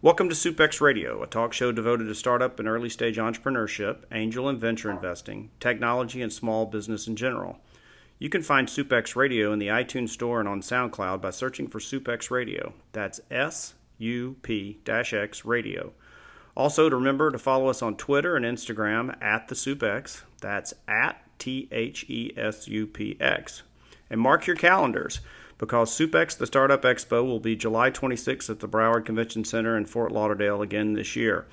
Welcome to SUPX Radio, a talk show devoted to startup and early stage entrepreneurship, angel and venture investing, technology, and small business in general. You can find SUPX Radio in the iTunes Store and on SoundCloud by searching for SUPX Radio. That's S U P X Radio. Also, to remember to follow us on Twitter and Instagram at the SUPX. That's at T H E S U P X. And mark your calendars because SUPX, the Startup Expo, will be July 26th at the Broward Convention Center in Fort Lauderdale again this year.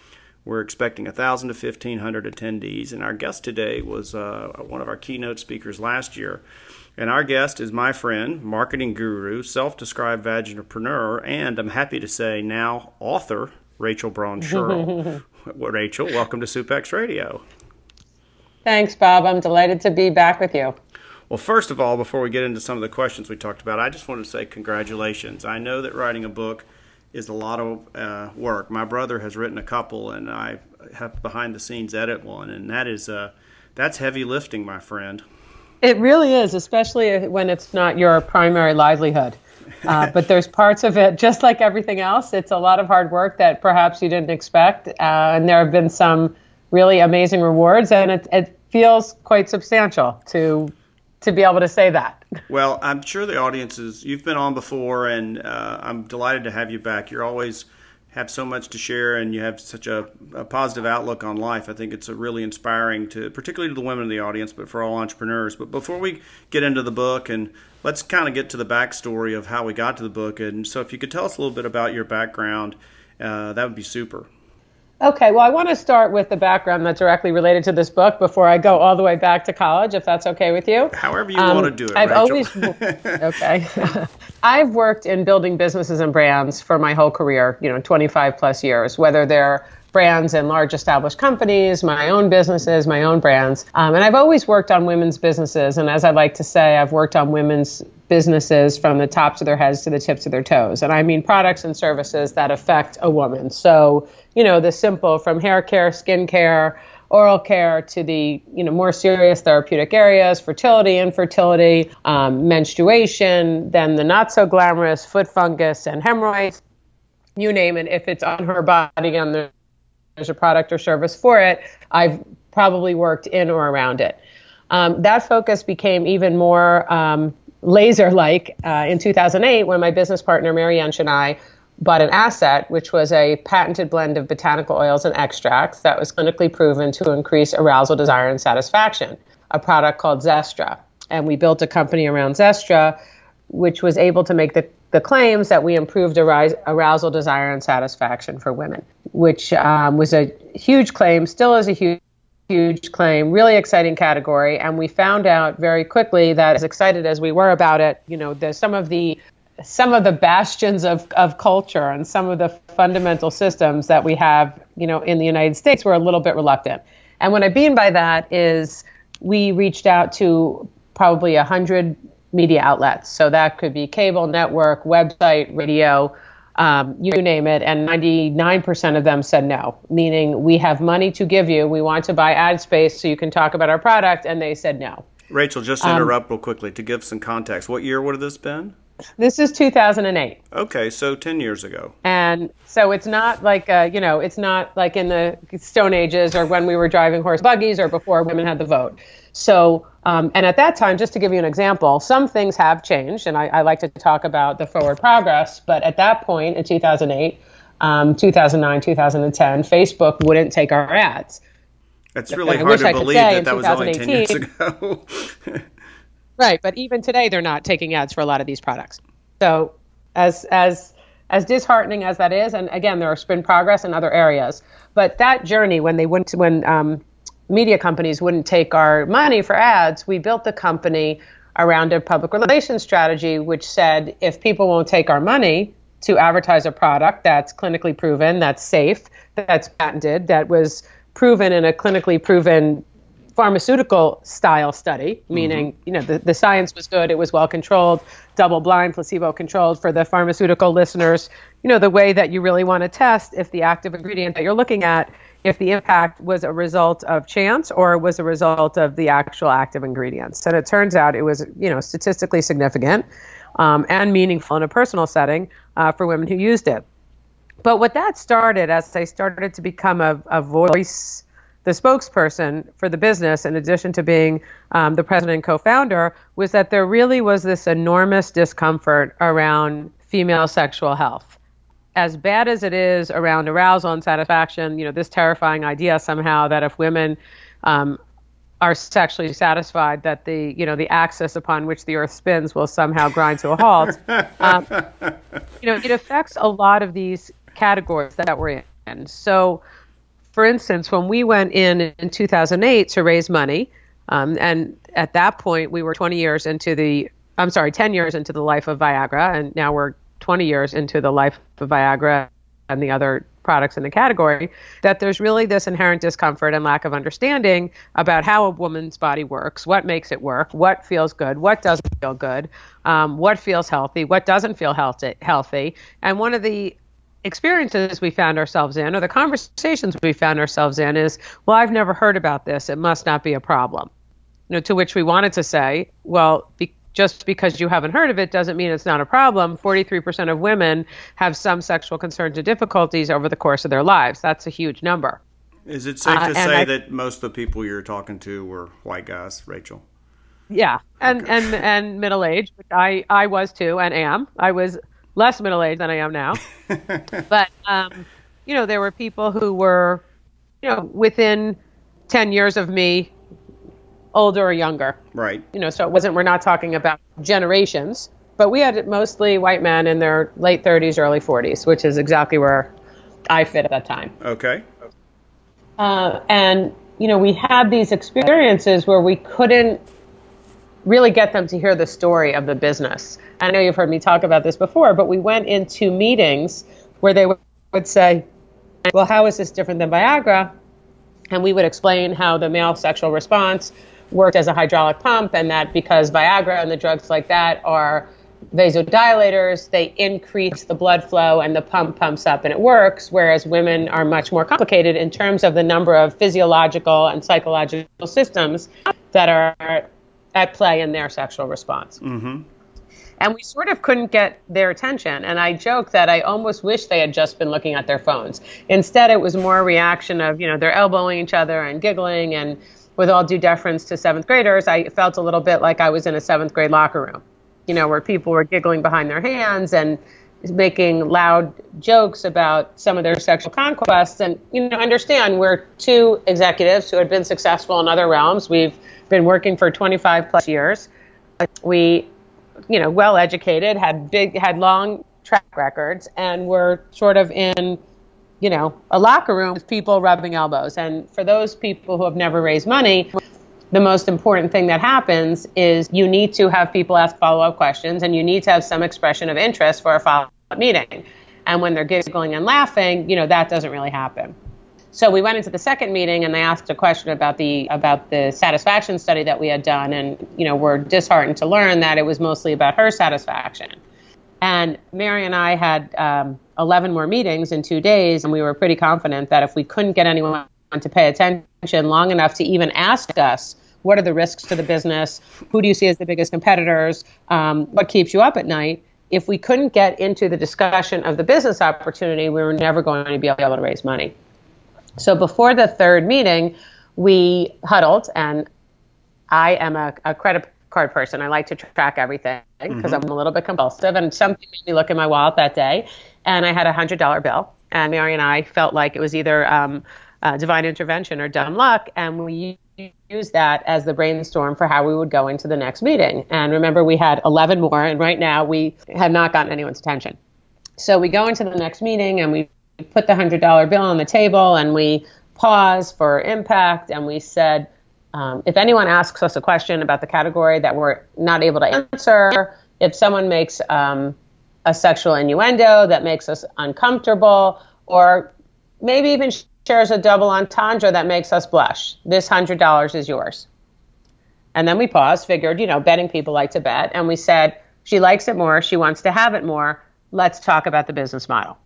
We're expecting 1,000 to 1,500 attendees, and our guest today was uh, one of our keynote speakers last year. And our guest is my friend, marketing guru, self described vaginopreneur, and I'm happy to say now author, Rachel Braun Scherl. Rachel, welcome to SUPX Radio. Thanks, Bob. I'm delighted to be back with you. Well, first of all, before we get into some of the questions we talked about, I just want to say congratulations. I know that writing a book is a lot of uh, work. My brother has written a couple, and I have behind the scenes edit one, and that is uh, that's heavy lifting, my friend. It really is, especially when it's not your primary livelihood. Uh, but there's parts of it, just like everything else, it's a lot of hard work that perhaps you didn't expect, uh, and there have been some really amazing rewards, and it, it feels quite substantial to to be able to say that. Well, I'm sure the audience is. You've been on before, and uh, I'm delighted to have you back. You're always have so much to share, and you have such a, a, positive outlook on life. I think it's a really inspiring to, particularly to the women in the audience, but for all entrepreneurs. But before we get into the book, and let's kind of get to the backstory of how we got to the book. And so, if you could tell us a little bit about your background, uh, that would be super. Okay, well, I want to start with the background that's directly related to this book before I go all the way back to college, if that's okay with you. However you um, want to do it. I've Rachel. always okay. I've worked in building businesses and brands for my whole career, you know, 25 plus years, whether they're brands in large established companies, my own businesses, my own brands. Um, and I've always worked on women's businesses. And as I like to say, I've worked on women's businesses from the tops of their heads to the tips of their toes. And I mean products and services that affect a woman. So, you know, the simple from hair care, skin care, oral care to the you know more serious therapeutic areas fertility infertility um, menstruation then the not so glamorous foot fungus and hemorrhoids you name it if it's on her body and there's a product or service for it, I've probably worked in or around it. Um, that focus became even more um, laser like uh, in 2008 when my business partner, Mary Jaensch, and I bought an asset, which was a patented blend of botanical oils and extracts that was clinically proven to increase arousal, desire, and satisfaction, a product called Zestra. And we built a company around Zestra, which was able to make the the claims that we improved arousal, desire, and satisfaction for women, which um, was a huge claim, still is a huge huge claim, really exciting category. And we found out very quickly that as excited as we were about it, you know, there's some of the some of the bastions of, of culture and some of the fundamental systems that we have, you know, in the United States were a little bit reluctant. And what I mean by that is we reached out to probably a hundred media outlets. So that could be cable, network, website, radio, um, you name it. And 99% of them said no, meaning we have money to give you. We want to buy ad space so you can talk about our product. And they said no. Rachel, just to um, interrupt um, real quickly to give some context. What year would have this been? This is 2008. Okay, so 10 years ago. And so it's not like, uh, you know, it's not like in the Stone Ages or when we were driving horse buggies or before women had the vote. So, um, and at that time, just to give you an example, some things have changed, and I, I, like to talk about the forward progress. But at that point in 2008, um, 2009, 2010, Facebook wouldn't take our ads. It's really I hard to believe that that was only 10 years ago. right, but even today, they're not taking ads for a lot of these products. So, as as as disheartening as that is, and again, there has been progress in other areas, but that journey when they went to when um, media companies wouldn't take our money for ads, we built the company around a public relations strategy which said if people won't take our money to advertise a product that's clinically proven, that's safe, that's patented, that was proven in a clinically proven pharmaceutical style study, meaning mm-hmm. you know the, the science was good, it was well controlled, double blind, placebo controlled for the pharmaceutical listeners. You know the way that you really want to test if the active ingredient that you're looking at if the impact was a result of chance or was a result of the actual active ingredients. And it turns out it was, you know, statistically significant um, and meaningful in a personal setting uh, for women who used it. But what that started as I started to become a, a voice, the spokesperson for the business, in addition to being um, the president and co founder, was that there really was this enormous discomfort around female sexual health. As bad as it is around arousal and satisfaction, you know, this terrifying idea somehow that if women um, are sexually satisfied that the you know the axis upon which the earth spins will somehow grind to a halt um, you know it affects a lot of these categories that we're in so for instance when we went in in 2008 to raise money um, and at that point we were 20 years into the i'm sorry 10 years into the life of viagra and now we're 20 years into the life of viagra and the other products in the category, that there's really this inherent discomfort and lack of understanding about how a woman's body works, what makes it work, what feels good, what doesn't feel good, um, what feels healthy, what doesn't feel healthy, healthy. And one of the experiences we found ourselves in, or the conversations we found ourselves in, is, well, I've never heard about this. It must not be a problem. You know, to which we wanted to say, well, be- just because you haven't heard of it doesn't mean it's not a problem. 43% of women have some sexual concerns or difficulties over the course of their lives. That's a huge number. Is it safe uh, to say I, that most of the people you're talking to were white guys, Rachel? Yeah, and okay. and and middle aged, which I I was too, and am. I was less middle aged than I am now, but um, you know, there were people who were, you know, within ten years of me older or younger. Right. You know, so it wasn't, we're not talking about generations, but we had mostly white men in their late 30s, early 40s, which is exactly where I fit at that time. Okay. Uh, and, you know, we had these experiences where we couldn't really get them to hear the story of the business. I know you've heard me talk about this before, but we went into meetings where they would say, well, how is this different than Viagra? And we would explain how the male sexual response worked as a hydraulic pump, and that because Viagra and the drugs like that are vasodilators, they increase the blood flow and the pump pumps up and it works, whereas women are much more complicated in terms of the number of physiological and psychological systems that are at play in their sexual response. Mm-hmm. And we sort of couldn't get their attention. And I joke that I almost wish they had just been looking at their phones. Instead, it was more a reaction of, you know, they're elbowing each other and giggling and with all due deference to seventh graders, I felt a little bit like I was in a seventh grade locker room, you know, where people were giggling behind their hands and making loud jokes about some of their sexual conquests. And, you know, understand we're two executives who had been successful in other realms. We've been working for 25 plus years. We, you know, well educated, had big, had long track records, and we're sort of in you know, a locker room with people rubbing elbows. And for those people who have never raised money, the most important thing that happens is you need to have people ask follow up questions and you need to have some expression of interest for a follow up meeting. And when they're giggling and laughing, you know, that doesn't really happen. So we went into the second meeting and they asked a question about the about the satisfaction study that we had done and you know, we're disheartened to learn that it was mostly about her satisfaction. And Mary and I had um, 11 more meetings in two days, and we were pretty confident that if we couldn't get anyone to pay attention long enough to even ask us, what are the risks to the business? Who do you see as the biggest competitors? Um, what keeps you up at night? If we couldn't get into the discussion of the business opportunity, we were never going to be able to raise money. So before the third meeting, we huddled, and I am a, a credit card person. I like to track everything because mm-hmm. I'm a little bit compulsive, and something made me look in my wallet that day and I had a hundred dollar bill. And Mary and I felt like it was either um, uh, divine intervention or dumb luck, and we used that as the brainstorm for how we would go into the next meeting. And remember, we had 11 more, and right now we have not gotten anyone's attention. So we go into the next meeting and we put the hundred dollar bill on the table and we paused for impact and we said, um, if anyone asks us a question about the category that we're not able to answer, if someone makes um, a sexual innuendo that makes us uncomfortable, or maybe even shares a double entendre that makes us blush. This hundred dollars is yours. And then we paused, figured, you know, betting people like to bet, and we said, she likes it more, she wants to have it more. Let's talk about the business model.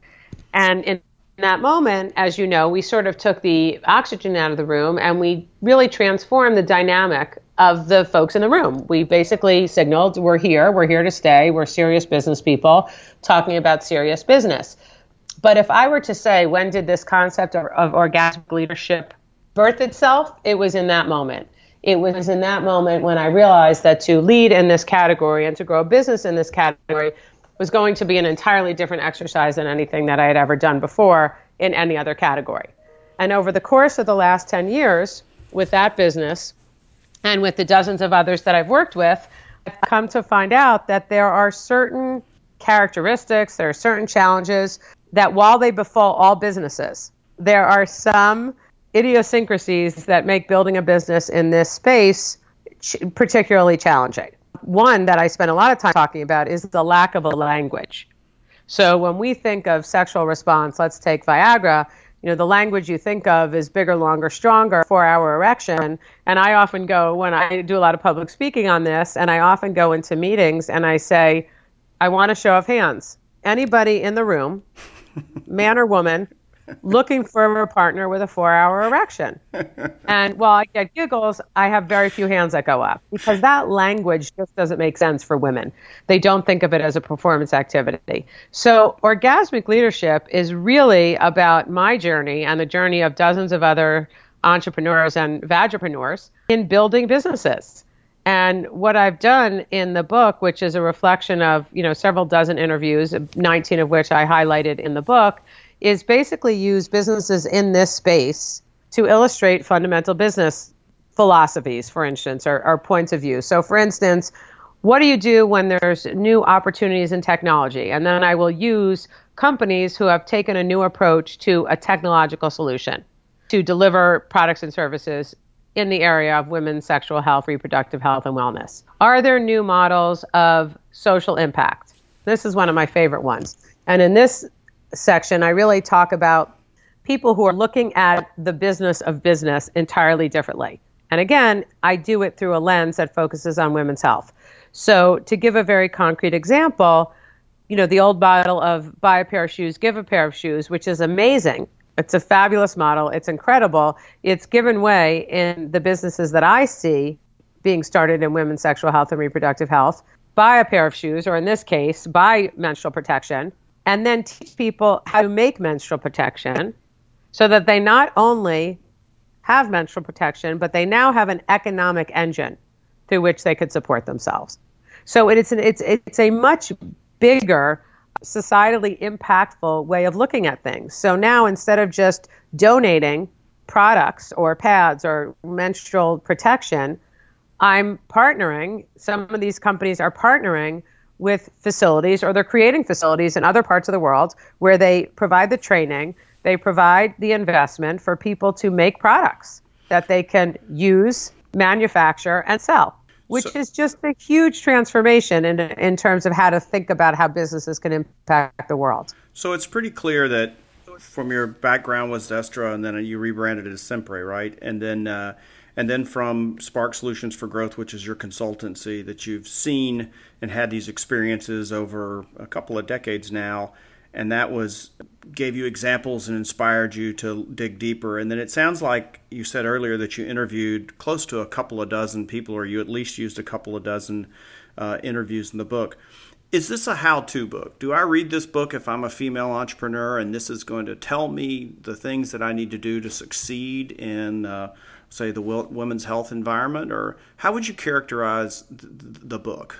And in that moment, as you know, we sort of took the oxygen out of the room and we really transformed the dynamic of the folks in the room. We basically signaled we're here, we're here to stay, we're serious business people talking about serious business. But if I were to say, when did this concept of, of orgasmic leadership birth itself? It was in that moment. It was in that moment when I realized that to lead in this category and to grow a business in this category was going to be an entirely different exercise than anything that I had ever done before in any other category. And over the course of the last 10 years with that business and with the dozens of others that I've worked with, I've come to find out that there are certain characteristics, there are certain challenges that while they befall all businesses, there are some idiosyncrasies that make building a business in this space particularly challenging. One that I spend a lot of time talking about is the lack of a language. So when we think of sexual response, let's take Viagra, you know, the language you think of is bigger, longer, stronger, four hour erection. And I often go, when I do a lot of public speaking on this, and I often go into meetings and I say, I want a show of hands. Anybody in the room, man or woman, looking for a partner with a four hour erection. And while I get giggles, I have very few hands that go up because that language just doesn't make sense for women. They don't think of it as a performance activity. So, orgasmic leadership is really about my journey and the journey of dozens of other entrepreneurs and vagipreneurs in building businesses. And what I've done in the book, which is a reflection of, you know, several dozen interviews, 19 of which I highlighted in the book, is basically use businesses in this space to illustrate fundamental business philosophies, for instance, or, or, points of view. So, for instance, what do you do when there's new opportunities in technology? And then I will use companies who have taken a new approach to a technological solution to deliver products and services in the area of women's sexual health, reproductive health, and wellness. Are there new models of social impact? This is one of my favorite ones. And in this section, I really talk about people who are looking at the business of business entirely differently. And again, I do it through a lens that focuses on women's health. So, to give a very concrete example, you know, the old model of buy a pair of shoes, give a pair of shoes, which is amazing. It's a fabulous model. It's incredible. It's given way in the businesses that I see being started in women's sexual health and reproductive health. Buy a pair of shoes, or in this case, buy menstrual protection and then teach people how to make menstrual protection so that they not only have menstrual protection, but they now have an economic engine through which they could support themselves. So it's an, it's it's a much bigger societally impactful way of looking at things. So now instead of just donating products or pads or menstrual protection, I'm partnering. Some of these companies are partnering with facilities or they're creating facilities in other parts of the world where they provide the training, they provide the investment for people to make products that they can use, manufacture, and sell. Which so, is just a huge transformation in, in terms of how to think about how businesses can impact the world. So it's pretty clear that from your background was Zestra, and then you rebranded it as Semprae, right? And then uh, and then from Spark Solutions for Growth, which is your consultancy that you've seen and had these experiences over a couple of decades now, and that was gave you examples and inspired you to dig deeper. And then it sounds like you said earlier that you interviewed close to a couple of dozen people, or you at least used a couple of dozen uh, interviews in the book. Is this a how to book? Do I read this book if I'm a female entrepreneur and this is going to tell me the things that I need to do to succeed in uh, say, the women's health environment, or how would you characterize the book?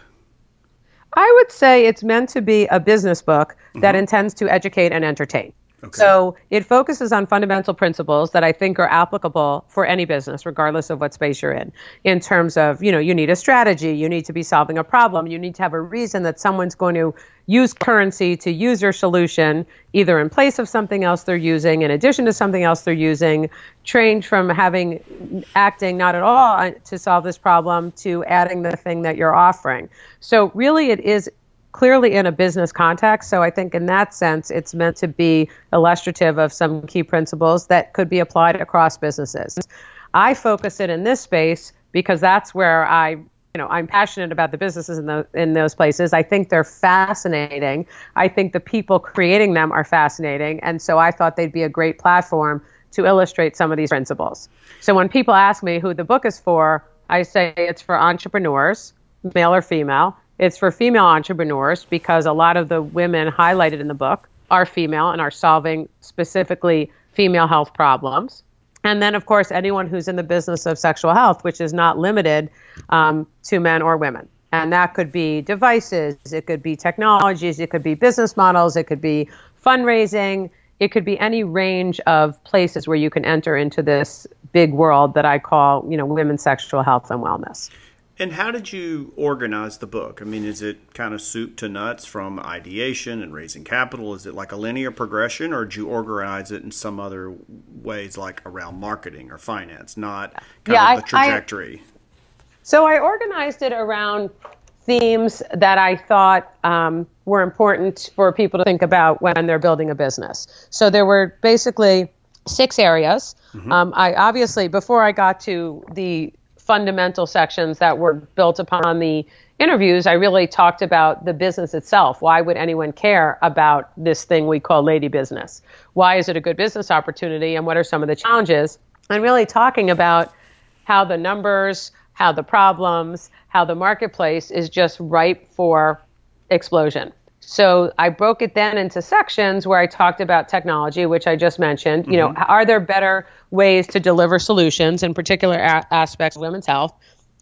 I would say it's meant to be a business book mm-hmm. that intends to educate and entertain. Okay. So it focuses on fundamental principles that I think are applicable for any business, regardless of what space you're in. In terms of, you know, you need a strategy, you need to be solving a problem, you need to have a reason that someone's going to use currency to use your solution, either in place of something else they're using, in addition to something else they're using, change from having acting not at all uh, to solve this problem to adding the thing that you're offering. So really it is clearly in a business context. So I think in that sense, it's meant to be illustrative of some key principles that could be applied across businesses. I focus it in this space because that's where I, you know, I'm passionate about the businesses in those in those places. I think they're fascinating. I think the people creating them are fascinating, and so I thought they'd be a great platform to illustrate some of these principles. So when people ask me who the book is for, I say it's for entrepreneurs, male or female, it's for female entrepreneurs because a lot of the women highlighted in the book are female and are solving specifically female health problems. And then, of course, anyone who's in the business of sexual health, which is not limited um, to men or women. And that could be devices, it could be technologies, it could be business models, it could be fundraising, it could be any range of places where you can enter into this big world that I call, you know, women's sexual health and wellness. And how did you organize the book? I mean, is it kind of soup to nuts from ideation and raising capital? Is it like a linear progression, or did you organize it in some other ways, like around marketing or finance, not kind yeah, of the trajectory? I, so I organized it around themes that I thought um, were important for people to think about when they're building a business. So there were basically six areas. Mm-hmm. Um, I obviously, before I got to the fundamental sections that were built upon the interviews, I really talked about the business itself. Why would anyone care about this thing we call lady business? Why is it a good business opportunity? And what are some of the challenges? And really talking about how the numbers, how the problems, how the marketplace is just ripe for explosion. So I broke it then into sections where I talked about technology, which I just mentioned. Mm-hmm. You know, mm-hmm. are there better ways to deliver solutions in particular a- aspects of women's health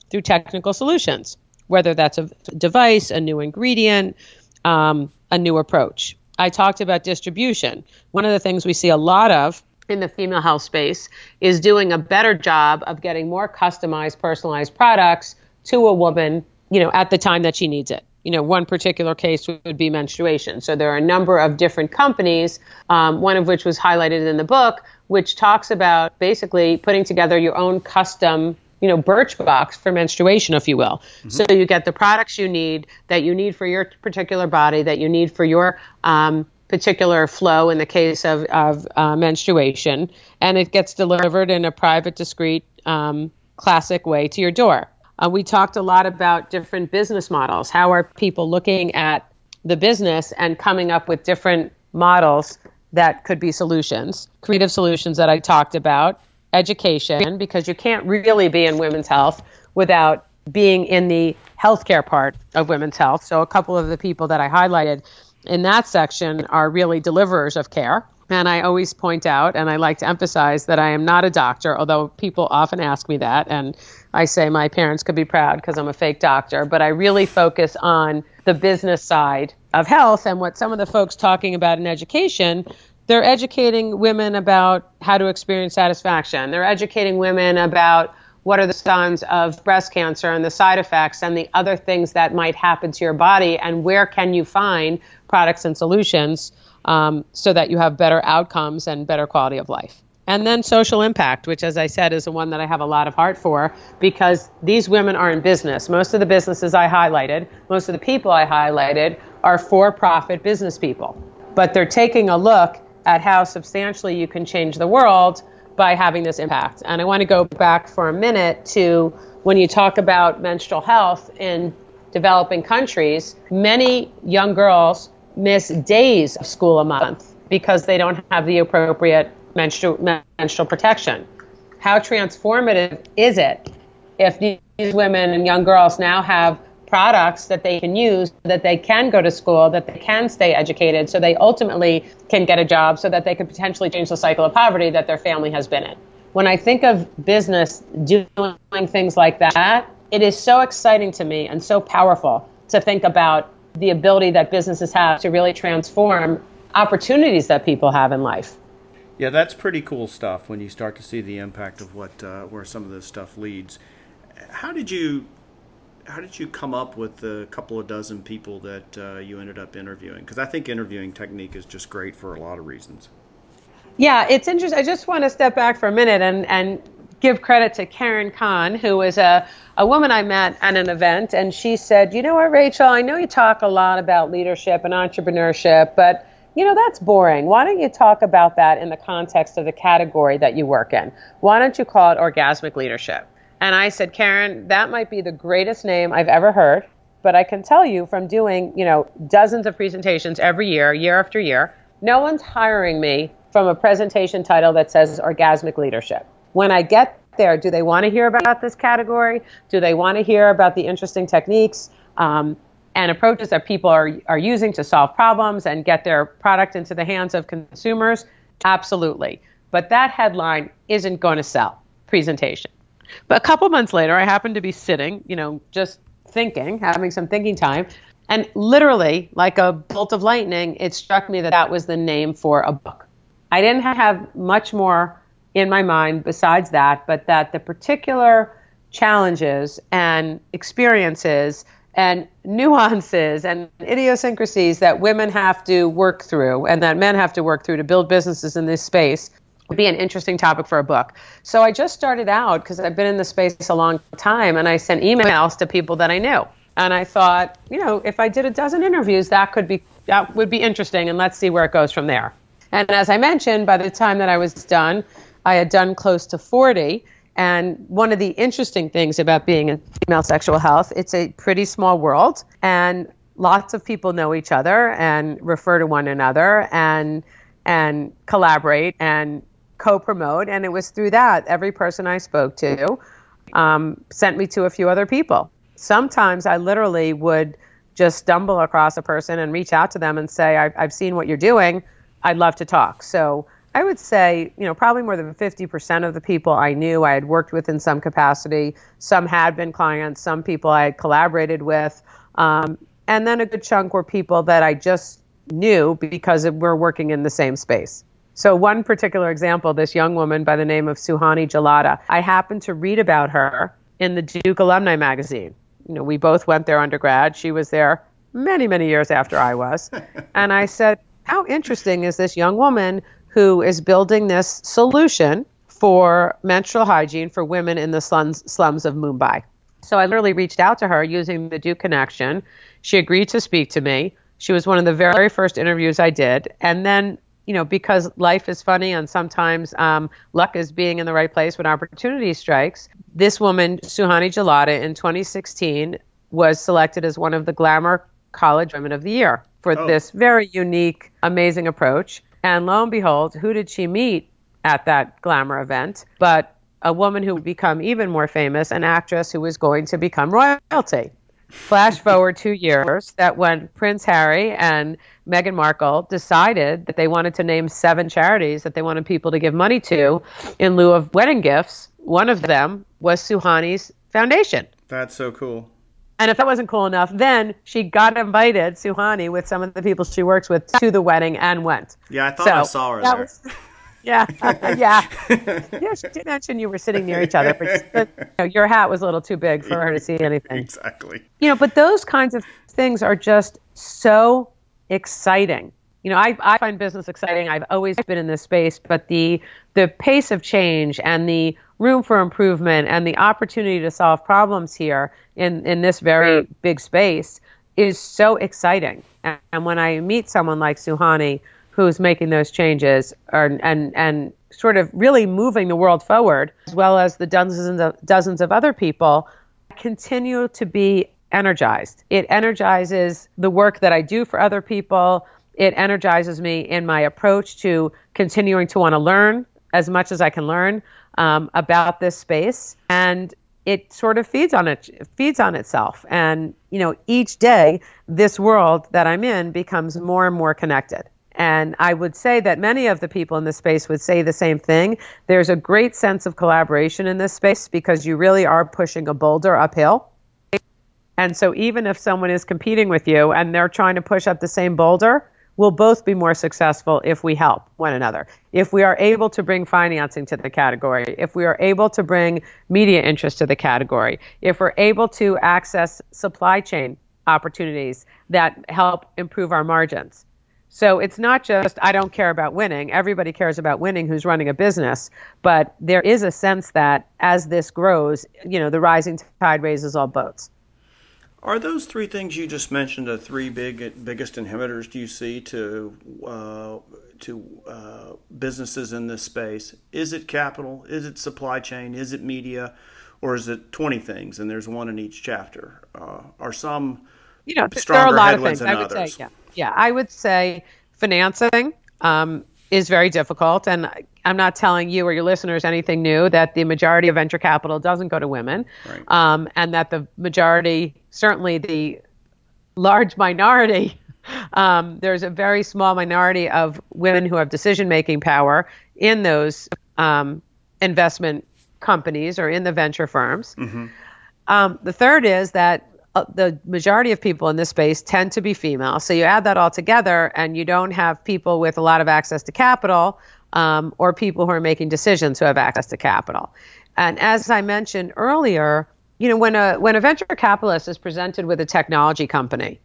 through technical solutions, whether that's a device, a new ingredient, um, a new approach. I talked about distribution. One of the things we see a lot of in the female health space is doing a better job of getting more customized, personalized products to a woman, you know, at the time that she needs it you know, one particular case would be menstruation. So there are a number of different companies, um, one of which was highlighted in the book, which talks about basically putting together your own custom you know, Birchbox for menstruation, if you will. Mm-hmm. So you get the products you need that you need for your particular body, that you need for your um, particular flow in the case of, of uh, menstruation, and it gets delivered in a private, discreet, um, classic way to your door. Uh, we talked a lot about different business models. How are people looking at the business and coming up with different models that could be solutions? Creative solutions that I talked about, education, because you can't really be in women's health without being in the healthcare part of women's health. So, a couple of the people that I highlighted in that section are really deliverers of care. And I always point out, and I like to emphasize that I am not a doctor, although people often ask me that. And I say my parents could be proud because I'm a fake doctor, but I really focus on the business side of health and what some of the folks talking about in education. They're educating women about how to experience satisfaction. They're educating women about what are the signs of breast cancer and the side effects and the other things that might happen to your body and where can you find products and solutions um, so that you have better outcomes and better quality of life. And then social impact, which, as I said, is the one that I have a lot of heart for because these women are in business. Most of the businesses I highlighted, most of the people I highlighted are for profit business people. But they're taking a look at how substantially you can change the world by having this impact. And I want to go back for a minute to when you talk about menstrual health in developing countries, many young girls miss days of school a month because they don't have the appropriate menstrual, menstrual protection. How transformative is it if these women and young girls now have products that they can use, that they can go to school, that they can stay educated, so they ultimately can get a job, so that they could potentially change the cycle of poverty that their family has been in. When I think of business doing things like that, it is so exciting to me and so powerful to think about the ability that businesses have to really transform opportunities that people have in life. Yeah, that's pretty cool stuff when you start to see the impact of what uh, where some of this stuff leads. How did you how did you come up with the couple of dozen people that uh, you ended up interviewing? Because I think interviewing technique is just great for a lot of reasons. Yeah, it's interesting. I just want to step back for a minute and and give credit to Karen Kahn, who was a, a woman I met at an event, and she said, You know what, Rachel, I know you talk a lot about leadership and entrepreneurship, but you know, that's boring. Why don't you talk about that in the context of the category that you work in? Why don't you call it orgasmic leadership? And I said, Karen, that might be the greatest name I've ever heard, but I can tell you from doing, you know, dozens of presentations every year, year after year, no one's hiring me from a presentation title that says orgasmic leadership. When I get there, do they want to hear about this category? Do they want to hear about the interesting techniques? Um, and approaches that people are, are using to solve problems and get their product into the hands of consumers? Absolutely. But that headline isn't going to sell presentation. But a couple months later, I happened to be sitting, you know, just thinking, having some thinking time, and literally, like a bolt of lightning, it struck me that that was the name for a book. I didn't have much more in my mind besides that, but that the particular challenges and experiences and nuances and idiosyncrasies that women have to work through and that men have to work through to build businesses in this space would be an interesting topic for a book. So I just started out because I've been in the space a long time and I sent emails to people that I knew. And I thought, you know, if I did a dozen interviews, that could be that would be interesting and let's see where it goes from there. And as I mentioned, by the time that I was done, I had done close to 40. And one of the interesting things about being in female sexual health, it's a pretty small world, and lots of people know each other and refer to one another and and collaborate and co-promote. And it was through that every person I spoke to um, sent me to a few other people. Sometimes I literally would just stumble across a person and reach out to them and say, I've seen what you're doing. I'd love to talk. So I would say, you know, probably more than 50% of the people I knew I had worked with in some capacity. Some had been clients, some people I had collaborated with. Um, and then a good chunk were people that I just knew because we're working in the same space. So, one particular example, this young woman by the name of Suhani Jalota, I happened to read about her in the Duke Alumni Magazine. You know, we both went there undergrad. She was there many, many years after I was. and I said, How interesting is this young woman who is building this solution for menstrual hygiene for women in the slums, slums of Mumbai. So I literally reached out to her using the Duke connection. She agreed to speak to me. She was one of the very first interviews I did. And then, you know, because life is funny and sometimes um, luck is being in the right place when opportunity strikes, this woman, Suhani Jalota, in 2016 was selected as one of the Glamour College Women of the Year for oh. this very unique, amazing approach. And lo and behold, who did she meet at that glamour event? But a woman who would become even more famous, an actress who was going to become royalty. Flash forward two years, that when Prince Harry and Meghan Markle decided that they wanted to name seven charities that they wanted people to give money to in lieu of wedding gifts, one of them was Suhani's foundation. That's so cool. And if that wasn't cool enough, then she got invited, Suhani, with some of the people she works with, to the wedding and went. Yeah, I thought so I saw her there. Was, yeah, uh, yeah. yeah, she did mention you were sitting near each other, but, but you know, your hat was a little too big for her to see anything. Exactly. You know, but those kinds of things are just so exciting. You know, I, I find business exciting. I've always been in this space, but the the pace of change and the room for improvement and the opportunity to solve problems here in, in this very mm. big space is so exciting. And, and when I meet someone like Suhani, who's making those changes or, and, and sort of really moving the world forward, as well as the dozens of, dozens of other people, I continue to be energized. It energizes the work that I do for other people. It energizes me in my approach to continuing to want to learn as much as I can learn um, about this space, and it sort of feeds on it feeds on itself. And you know, each day, this world that I'm in becomes more and more connected. And I would say that many of the people in this space would say the same thing. There's a great sense of collaboration in this space because you really are pushing a boulder uphill. And so, even if someone is competing with you and they're trying to push up the same boulder, we'll both be more successful if we help one another. If we are able to bring financing to the category, if we are able to bring media interest to the category, if we're able to access supply chain opportunities that help improve our margins. So it's not just, I don't care about winning. Everybody cares about winning who's running a business. But there is a sense that as this grows, you know, the rising tide raises all boats. Are those three things you just mentioned the three big biggest inhibitors do you see to uh, to uh, businesses in this space? Is it capital? Is it supply chain? Is it media? Or is it twenty things and there's one in each chapter? Uh, are some you know there are a lot of things I would others? say yeah yeah I would say financing um, is very difficult and I'm not telling you or your listeners anything new that the majority of venture capital doesn't go to women, right. um, and that the majority, certainly the large minority. Um, there's a very small minority of women who have decision making power in those um, investment companies or in the venture firms. Mm-hmm. Um, the third is that the majority of people in this space tend to be female. So you add that all together, and you don't have people with a lot of access to capital um, or people who are making decisions who have access to capital. And as I mentioned earlier, you know, when a when a venture capitalist is presented with a technology company,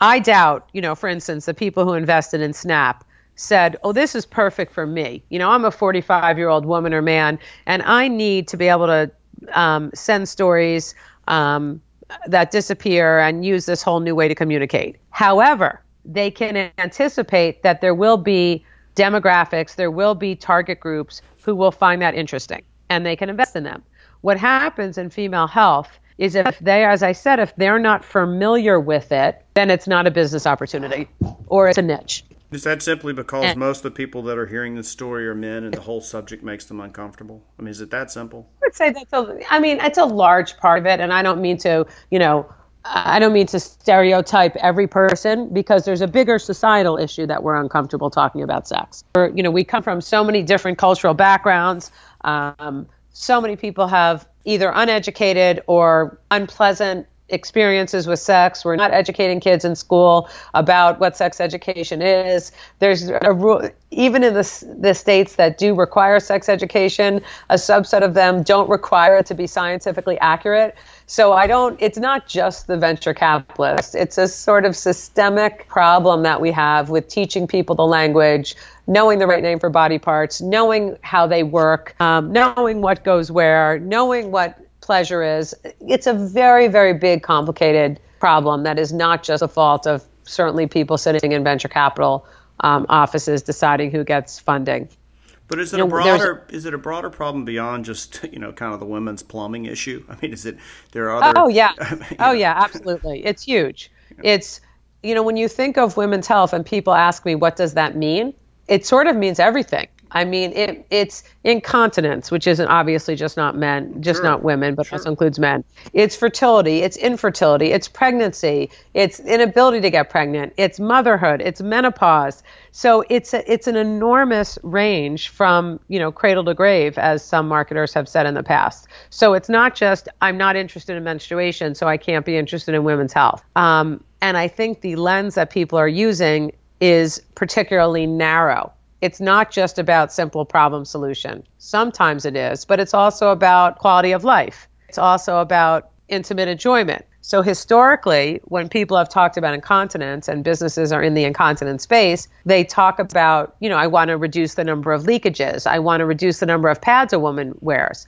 I doubt, you know, for instance, the people who invested in Snap said, "Oh, this is perfect for me." You know, I'm a 45 year old woman or man, and I need to be able to um, send stories um, that disappear and use this whole new way to communicate. However, they can anticipate that there will be demographics, there will be target groups who will find that interesting, and they can invest in them. What happens in female health is if they, as I said, if they're not familiar with it, then it's not a business opportunity or it's a niche. Is that simply because and, most of the people that are hearing this story are men and the whole subject makes them uncomfortable? I mean, is it that simple? I would say that's a, I mean, it's a large part of it. And I don't mean to, you know, I don't mean to stereotype every person because there's a bigger societal issue that we're uncomfortable talking about sex. Or, you know, we come from so many different cultural backgrounds. Um, so many people have either uneducated or unpleasant experiences with sex. We're not educating kids in school about what sex education is. There's a rule, even in the, the states that do require sex education, a subset of them don't require it to be scientifically accurate. So I don't, it's not just the venture capitalists. It's a sort of systemic problem that we have with teaching people the language, knowing the right name for body parts, knowing how they work, um, knowing what goes where, knowing what pleasure is. It's a very, very big, complicated problem that is not just a fault of certainly people sitting in venture capital um, offices deciding who gets funding. But is it you a broader is it a broader problem beyond just you know kind of the women's plumbing issue? I mean, is it there are other? Oh yeah, oh yeah, absolutely. It's huge. It's you know when you think of women's health and people ask me what does that mean, it sort of means everything. I mean, it, it's incontinence, which isn't obviously just not men, just sure. not women, but sure. also includes men. It's fertility, it's infertility, it's pregnancy, it's inability to get pregnant, it's motherhood, it's menopause. So it's a, it's an enormous range from you know cradle to grave, as some marketers have said in the past. So it's not just I'm not interested in menstruation, so I can't be interested in women's health. Um, and I think the lens that people are using is particularly narrow it's not just about simple problem solution. Sometimes it is, but it's also about quality of life. It's also about intimate enjoyment. So historically, when people have talked about incontinence and businesses are in the incontinence space, they talk about, you know, I want to reduce the number of leakages. I want to reduce the number of pads a woman wears.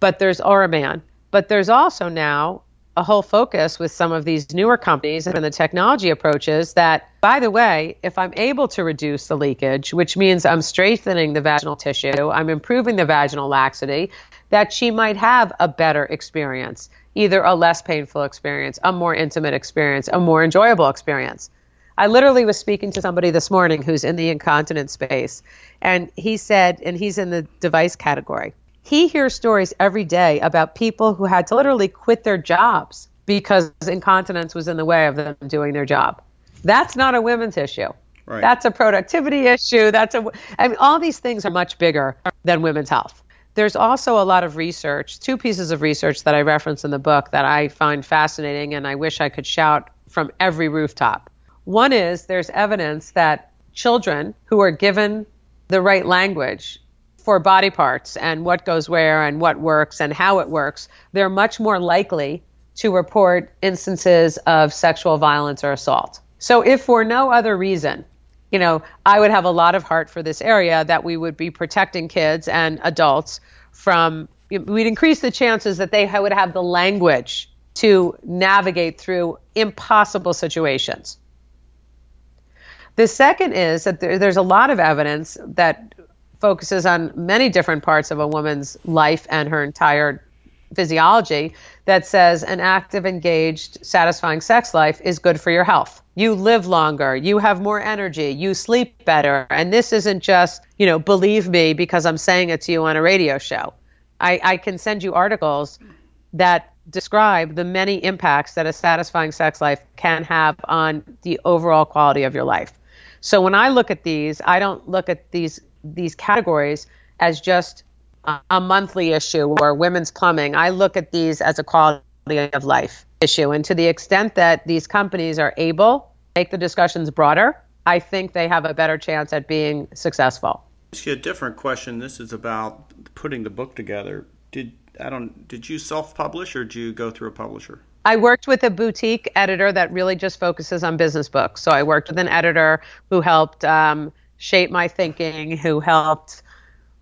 But there's Oraman. But there's also now a whole focus with some of these newer companies and the technology approaches that, by the way, if I'm able to reduce the leakage, which means I'm strengthening the vaginal tissue, I'm improving the vaginal laxity, that she might have a better experience, either a less painful experience, a more intimate experience, a more enjoyable experience. I literally was speaking to somebody this morning who's in the incontinence space, and he said, and he's in the device category he hears stories every day about people who had to literally quit their jobs because incontinence was in the way of them doing their job. That's not a women's issue. Right. That's a productivity issue. That's a I mean all these things are much bigger than women's health. There's also a lot of research, two pieces of research that I reference in the book that I find fascinating and I wish I could shout from every rooftop. One is there's evidence that children who are given the right language for body parts and what goes where and what works and how it works, they're much more likely to report instances of sexual violence or assault. So, if for no other reason, you know, I would have a lot of heart for this area that we would be protecting kids and adults from, we'd increase the chances that they would have the language to navigate through impossible situations. The second is that there, there's a lot of evidence that focuses on many different parts of a woman's life and her entire physiology that says an active, engaged, satisfying sex life is good for your health. You live longer, you have more energy, you sleep better. And this isn't just, you know, believe me because I'm saying it to you on a radio show. I, I can send you articles that describe the many impacts that a satisfying sex life can have on the overall quality of your life. So when I look at these, I don't look at these these categories as just a, monthly issue or women's plumbing. I look at these as a quality of life issue. And to the extent that these companies are able to make the discussions broader, I think they have a better chance at being successful. Ask you a different question. This is about putting the book together. Did I don't did you self-publish or did you go through a publisher? I worked with a boutique editor that really just focuses on business books. So I worked with an editor who helped um, shape my thinking, who helped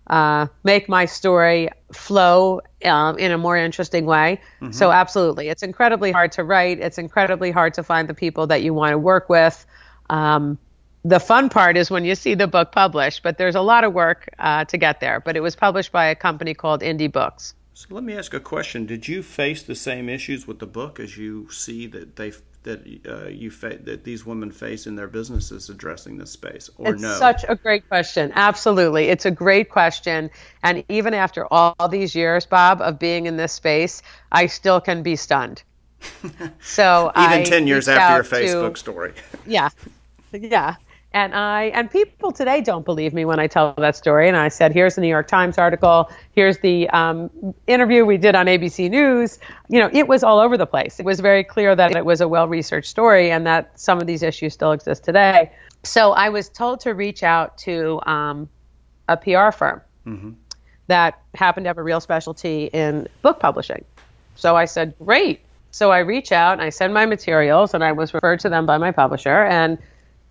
uh, make my story flow um, in a more interesting way. Mm-hmm. So absolutely, it's incredibly hard to write. It's incredibly hard to find the people that you want to work with. Um, the fun part is when you see the book published, but there's a lot of work uh, to get there. But it was published by a company called Indie Books. So let me ask a question: Did you face the same issues with the book as you see that they that uh, you fa- that these women face in their businesses addressing this space, or no? it's no? Such a great question. Absolutely, it's a great question. And even after all these years, Bob, of being in this space, I still can be stunned. So even I ten years after your Facebook to, story. yeah, yeah. And I and people today don't believe me when I tell that story. And I said, here's the New York Times article. Here's the um, interview we did on ABC News. You know, it was all over the place. It was very clear that it was a well-researched story and that some of these issues still exist today. So I was told to reach out to um, a PR firm mm-hmm. that happened to have a real specialty in book publishing. So I said, great. So I reach out and I send my materials, and I was referred to them by my publisher and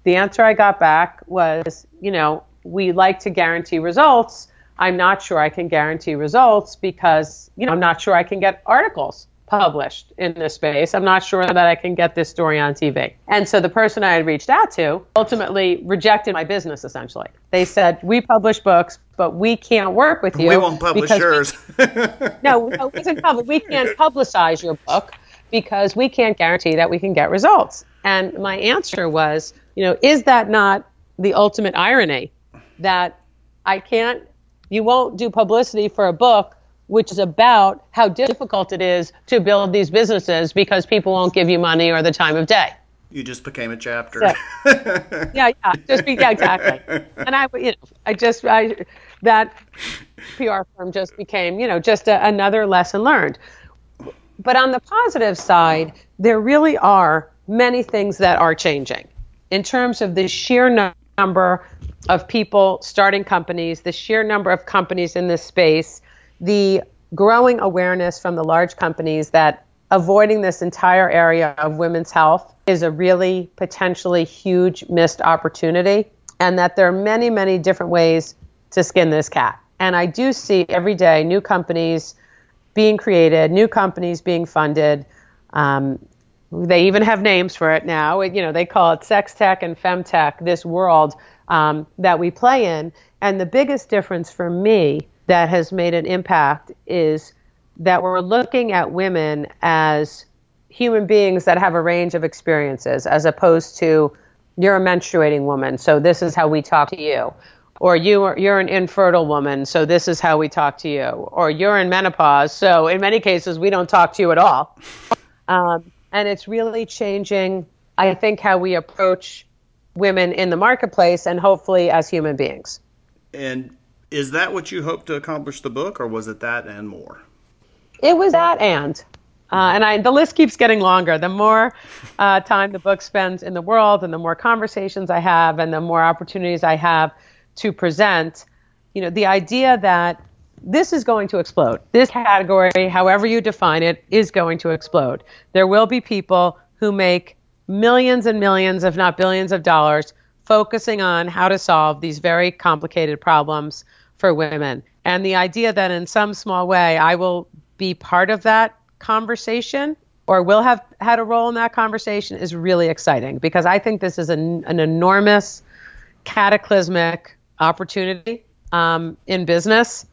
the answer I got back was, you know, we like to guarantee results. I'm not sure I can guarantee results because, you know, I'm not sure I can get articles published in this space. I'm not sure that I can get this story on TV. And so the person I had reached out to ultimately rejected my business essentially. They said, We publish books, but we can't work with you. We won't publish yours. We, no, no, we, can publish, we can't publicize your book because we can't guarantee that we can get results. And my answer was, you know, is that not the ultimate irony that I can't, you won't do publicity for a book which is about how difficult it is to build these businesses because people won't give you money or the time of day. You just became a chapter. yeah, yeah, just be, yeah, exactly. And I, you know, I just, I, that PR firm just became, you know, just a, another lesson learned. But on the positive side, there really are many things that are changing in terms of the sheer number of people starting companies, the sheer number of companies in this space, the growing awareness from the large companies that avoiding this entire area of women's health is a really potentially huge missed opportunity, and that there are many, many different ways to skin this cat. And I do see every day new companies being created, new companies being funded. Um, they even have names for it now. You know, they call it sex tech and femtech, this world um, that we play in. And the biggest difference for me that has made an impact is that we're looking at women as human beings that have a range of experiences as opposed to you're a menstruating woman, so this is how we talk to you. Or you are, you're an infertile woman, so this is how we talk to you. Or you're in menopause, so in many cases we don't talk to you at all. Um, and it's really changing, I think, how we approach women in the marketplace and hopefully as human beings. And is that what you hope to accomplish the book, or was it that and more? It was that and. Uh, and I, the list keeps getting longer. The more uh, time the book spends in the world, and the more conversations I have, and the more opportunities I have to present, you know, the idea that this is going to explode. This category, however you define it, is going to explode. There will be people who make millions and millions, if not billions of dollars, focusing on how to solve these very complicated problems for women. And the idea that in some small way I will be part of that conversation or will have had a role in that conversation is really exciting because I think this is an, an enormous cataclysmic opportunity um, in business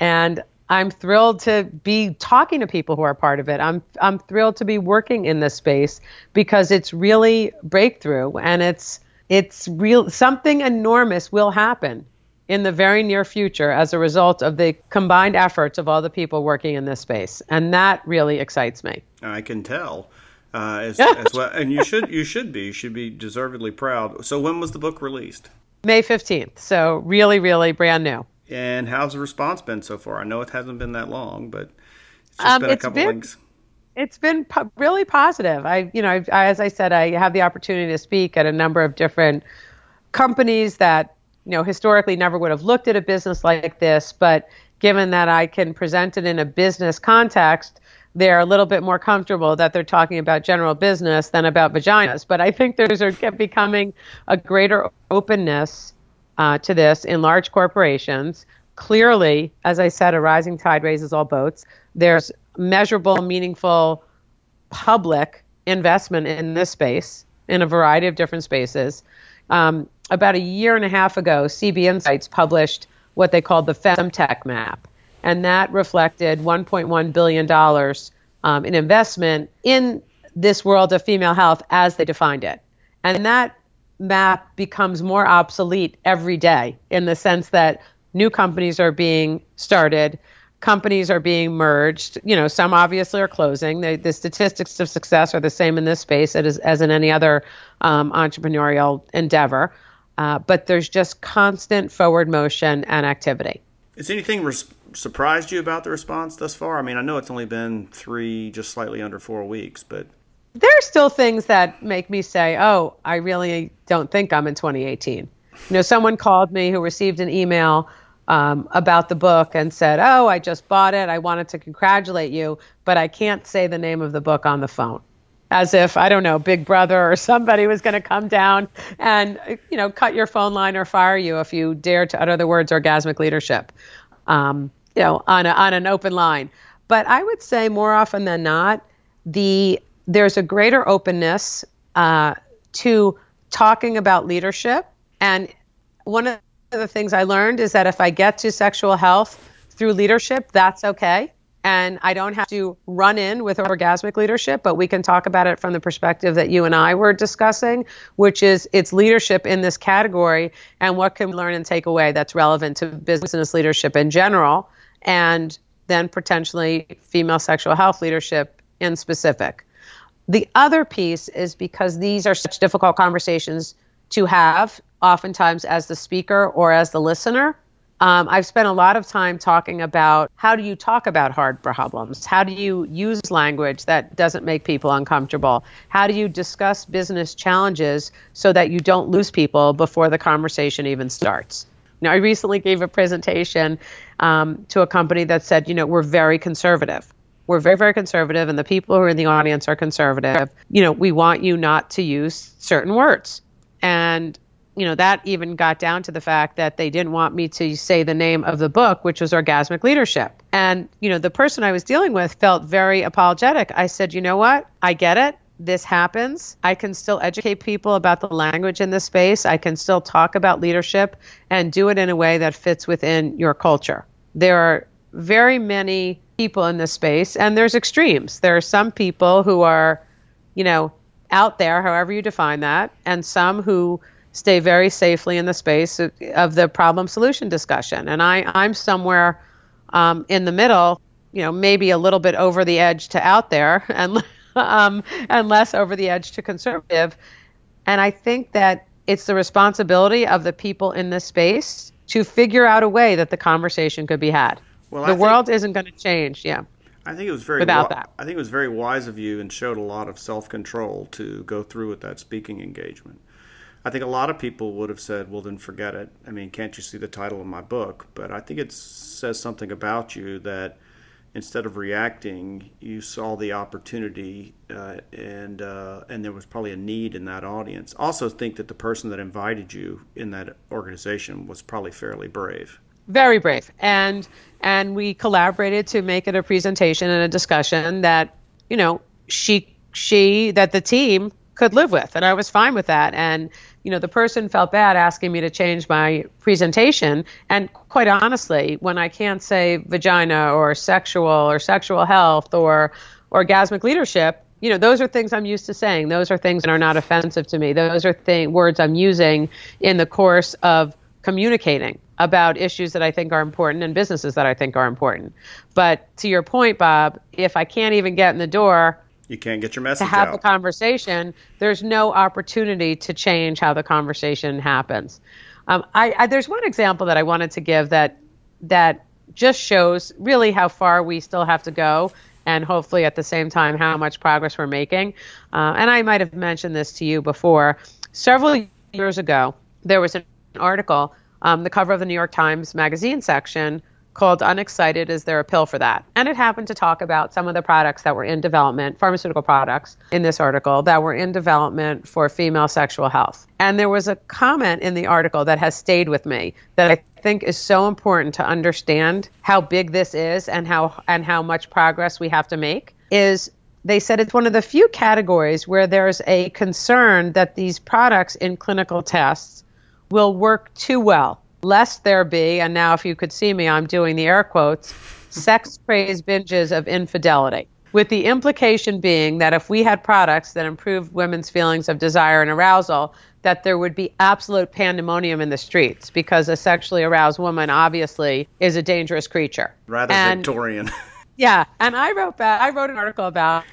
and I'm thrilled to be talking to people who are part of it. I'm I'm thrilled to be working in this space because it's really breakthrough and it's it's real something enormous will happen in the very near future as a result of the combined efforts of all the people working in this space. And that really excites me. I can tell. Uh, as, as well, and you should you should be you should be deservedly proud. So when was the book released? May fifteenth. So really, really brand new. And how's the response been so far? I know it hasn't been that long, but it's just um, been a couple been, weeks. It's been po- really positive. I, you know, I, as I said, I have the opportunity to speak at a number of different companies that you know historically never would have looked at a business like this, but given that I can present it in a business context, they're a little bit more comfortable that they're talking about general business than about vaginas. But I think there's a, becoming a greater openness uh, to this in large corporations. Clearly, as I said, a rising tide raises all boats. There's measurable, meaningful public investment in this space in a variety of different spaces. Um, about a year and a half ago, CB Insights published what they called the Femtech Map, and that reflected $1.1 billion um, in investment in this world of female health as they defined it. And that map becomes more obsolete every day in the sense that new companies are being started companies are being merged. You know some obviously are closing. The, the statistics of success are the same in this space as, as in any other um, entrepreneurial endeavor. Uh, but there's just constant forward motion and activity. Has anything res- surprised you about the response thus far? I mean i know it's only been three just slightly under four weeks but there are still things that make me say, oh, I really don't think I'm in 2018. You know, someone called me who received an email um, about the book and said, oh, I just bought it. I wanted to congratulate you, but I can't say the name of the book on the phone. As if, I don't know, Big Brother or somebody was going to come down and, you know, cut your phone line or fire you if you dare to utter the words orgasmic leadership, um, you know, on, a, on an open line. But I would say more often than not, the there's a greater openness uh, to talking about leadership. And one of the things I learned is that if I get to sexual health through leadership, that's okay. And I don't have to run in with orgasmic leadership, but we can talk about it from the perspective that you and I were discussing, which is it's leadership in this category and what can we learn and take away that's relevant to business leadership in general, and then potentially female sexual health leadership in specific. The other piece is because these are such difficult conversations to have, oftentimes as the speaker or as the listener. Um, I've spent a lot of time talking about how do you talk about hard problems? How do you use language that doesn't make people uncomfortable? How do you discuss business challenges so that you don't lose people before the conversation even starts? Now, I recently gave a presentation um, to a company that said, you know, we're very conservative we're very very conservative and the people who are in the audience are conservative. You know we want you not to use certain words. And you know that even got down to the fact that they didn't want me to say the name of the book which was orgasmic leadership. And you know the person i was dealing with felt very apologetic. I said you know what? I get it. This happens. I can still educate people about the language in this space. I can still talk about leadership and do it in a way that fits within your culture. There are very many people in this space, and there's extremes. There are some people who are, you know, out there, however you define that, and some who stay very safely in the space of, of the problem solution discussion. And I, I'm somewhere um, in the middle, you know, maybe a little bit over the edge to out there, and um, and less over the edge to conservative. And I think that it's the responsibility of the people in this space to figure out a way that the conversation could be had. Well, the world isn't going to change. Yeah. I think it was very without that. I think it was very wise of you and showed a lot of self control to go through with that speaking engagement. I think a lot of people would have said, "Well, then forget it." I mean, can't you see the title of my book? But I think it says something about you that instead of reacting, you saw the opportunity, uh, and uh, and there was probably a need in that audience. Also, think that the person that invited you in that organization was probably fairly brave very brave. And and we collaborated to make it a presentation and a discussion that you know she she that the team could live with. And i was fine with that. And you know the person felt bad asking me to change my presentation. And quite honestly when i can't say vagina or sexual or sexual health or orgasmic leadership you know those are things i'm used to saying. Those are things that are not offensive to me. Those are thing, words i'm using in the course of communicating about issues that I think are important and businesses that I think are important. But to your point, Bob, if I can't even get in the door, you can't get your message to have out. the conversation. There's no opportunity to change how the conversation happens. Um, I, I, there's one example that I wanted to give that that just shows really how far we still have to go, and hopefully at the same time how much progress we're making. Uh, and I might have mentioned this to you before. Several years ago, there was an article, um, the cover of the New York Times Magazine section, called Unexcited Is There a Pill for That? And it happened to talk about some of the products that were in development, pharmaceutical products in this article, that were in development for female sexual health. And there was a comment in the article that has stayed with me that I think is so important to understand how big this is and how and how much progress we have to make is they said it's one of the few categories where there's a concern that these products in clinical tests will work too well lest there be, and now if you could see me, I'm doing the air quotes, sex praise binges of infidelity. With the implication being that if we had products that improved women's feelings of desire and arousal, that there would be absolute pandemonium in the streets because a sexually aroused woman obviously is a dangerous creature. Rather and, Victorian. yeah, and I wrote that. I wrote an article about,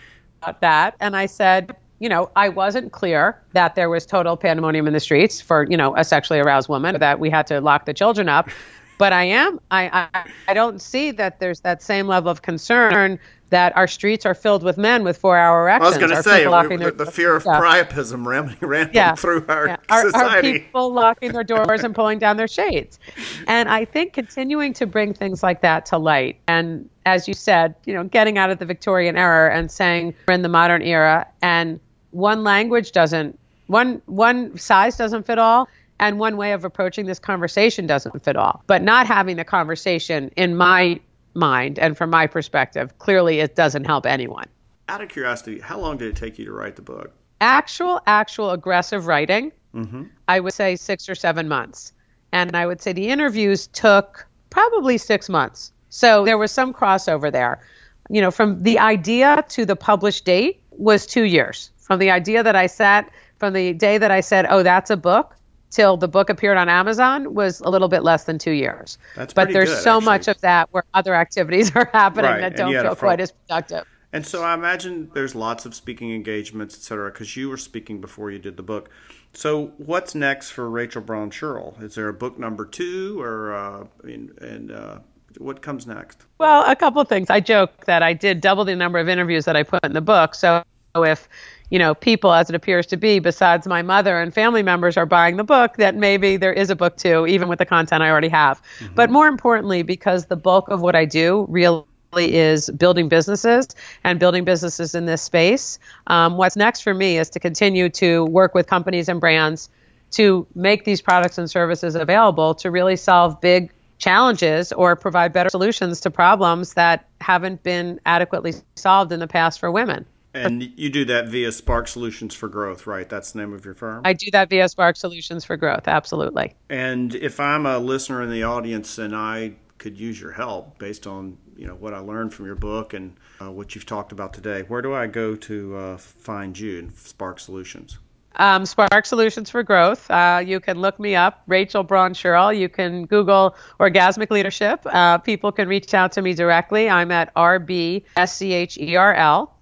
about that, and I said, you know, I wasn't clear that there was total pandemonium in the streets for, you know, a sexually aroused woman, that we had to lock the children up. But I am, I, I, I don't see that there's that same level of concern that our streets are filled with men with four-hour erections. I was going to say we, the, the fear of priapism ramping yeah. through our yeah. society. Are, are people locking their doors and pulling down their shades? And I think continuing to bring things like that to light, and as you said, you know, getting out of the Victorian era and saying we're in the modern era, and one language doesn't one one size doesn't fit all and one way of approaching this conversation doesn't fit all. But not having the conversation in my mind and from my perspective clearly it doesn't help anyone. Out of curiosity how long did it take you to write the book? Actual actual aggressive writing mm-hmm. i would say six or seven months. And i would say the interviews took probably six months. So there was some crossover there. You know from the idea to the published date was two years from the idea that I sat, from the day that I said, oh, that's a book, till the book appeared on Amazon was a little bit less than two years. That's but there's good, so actually. much of that where other activities are happening right. that don't feel quite as productive. And so I imagine there's lots of speaking engagements, et cetera, because you were speaking before you did the book. So what's next for Rachel Braun Scherl? Is there a book number two, or uh, and, and uh, what comes next? Well, a couple of things. I joke that I did double the number of interviews that I put in the book. So if you know, people as it appears to be, besides my mother and family members, are buying the book, that maybe there is a book too, even with the content I already have. Mm-hmm. But more importantly, because the bulk of what I do really is building businesses and building businesses in this space. Um, what's next for me is to continue to work with companies and brands to make these products and services available to really solve big challenges or provide better solutions to problems that haven't been adequately solved in the past for women. And you do that via Spark Solutions for Growth, right? That's the name of your firm? I do that via Spark Solutions for Growth, absolutely. And if I'm a listener in the audience and I could use your help based on you know what I learned from your book and uh, what you've talked about today, where do I go to uh, find you in Spark Solutions? Um, Spark Solutions for Growth. Uh, you can look me up, Rachel Braun Scherl. You can Google Orgasmic Leadership. Uh, people can reach out to me directly. I'm at RBSCHERL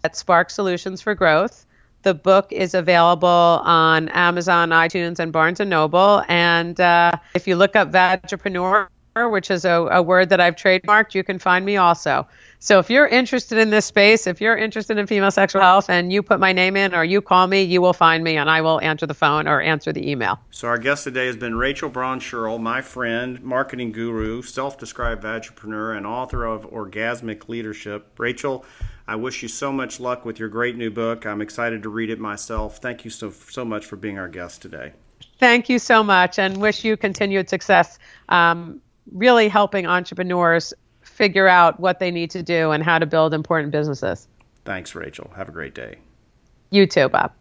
at Spark Solutions for Growth. The book is available on Amazon, iTunes, and Barnes and Noble. And uh, if you look up Vagipreneur, which is a, a word that I've trademarked, you can find me also. So if you're interested in this space, if you're interested in female sexual health and you put my name in or you call me, you will find me and I will answer the phone or answer the email. So our guest today has been Rachel Braun Scherl, my friend, marketing guru, self-described entrepreneur, and author of Orgasmic Leadership. Rachel, I wish you so much luck with your great new book. I'm excited to read it myself. Thank you so so much for being our guest today. Thank you so much, and wish you continued success. Um, really helping entrepreneurs figure out what they need to do and how to build important businesses. Thanks, Rachel. Have a great day. You too, Bob.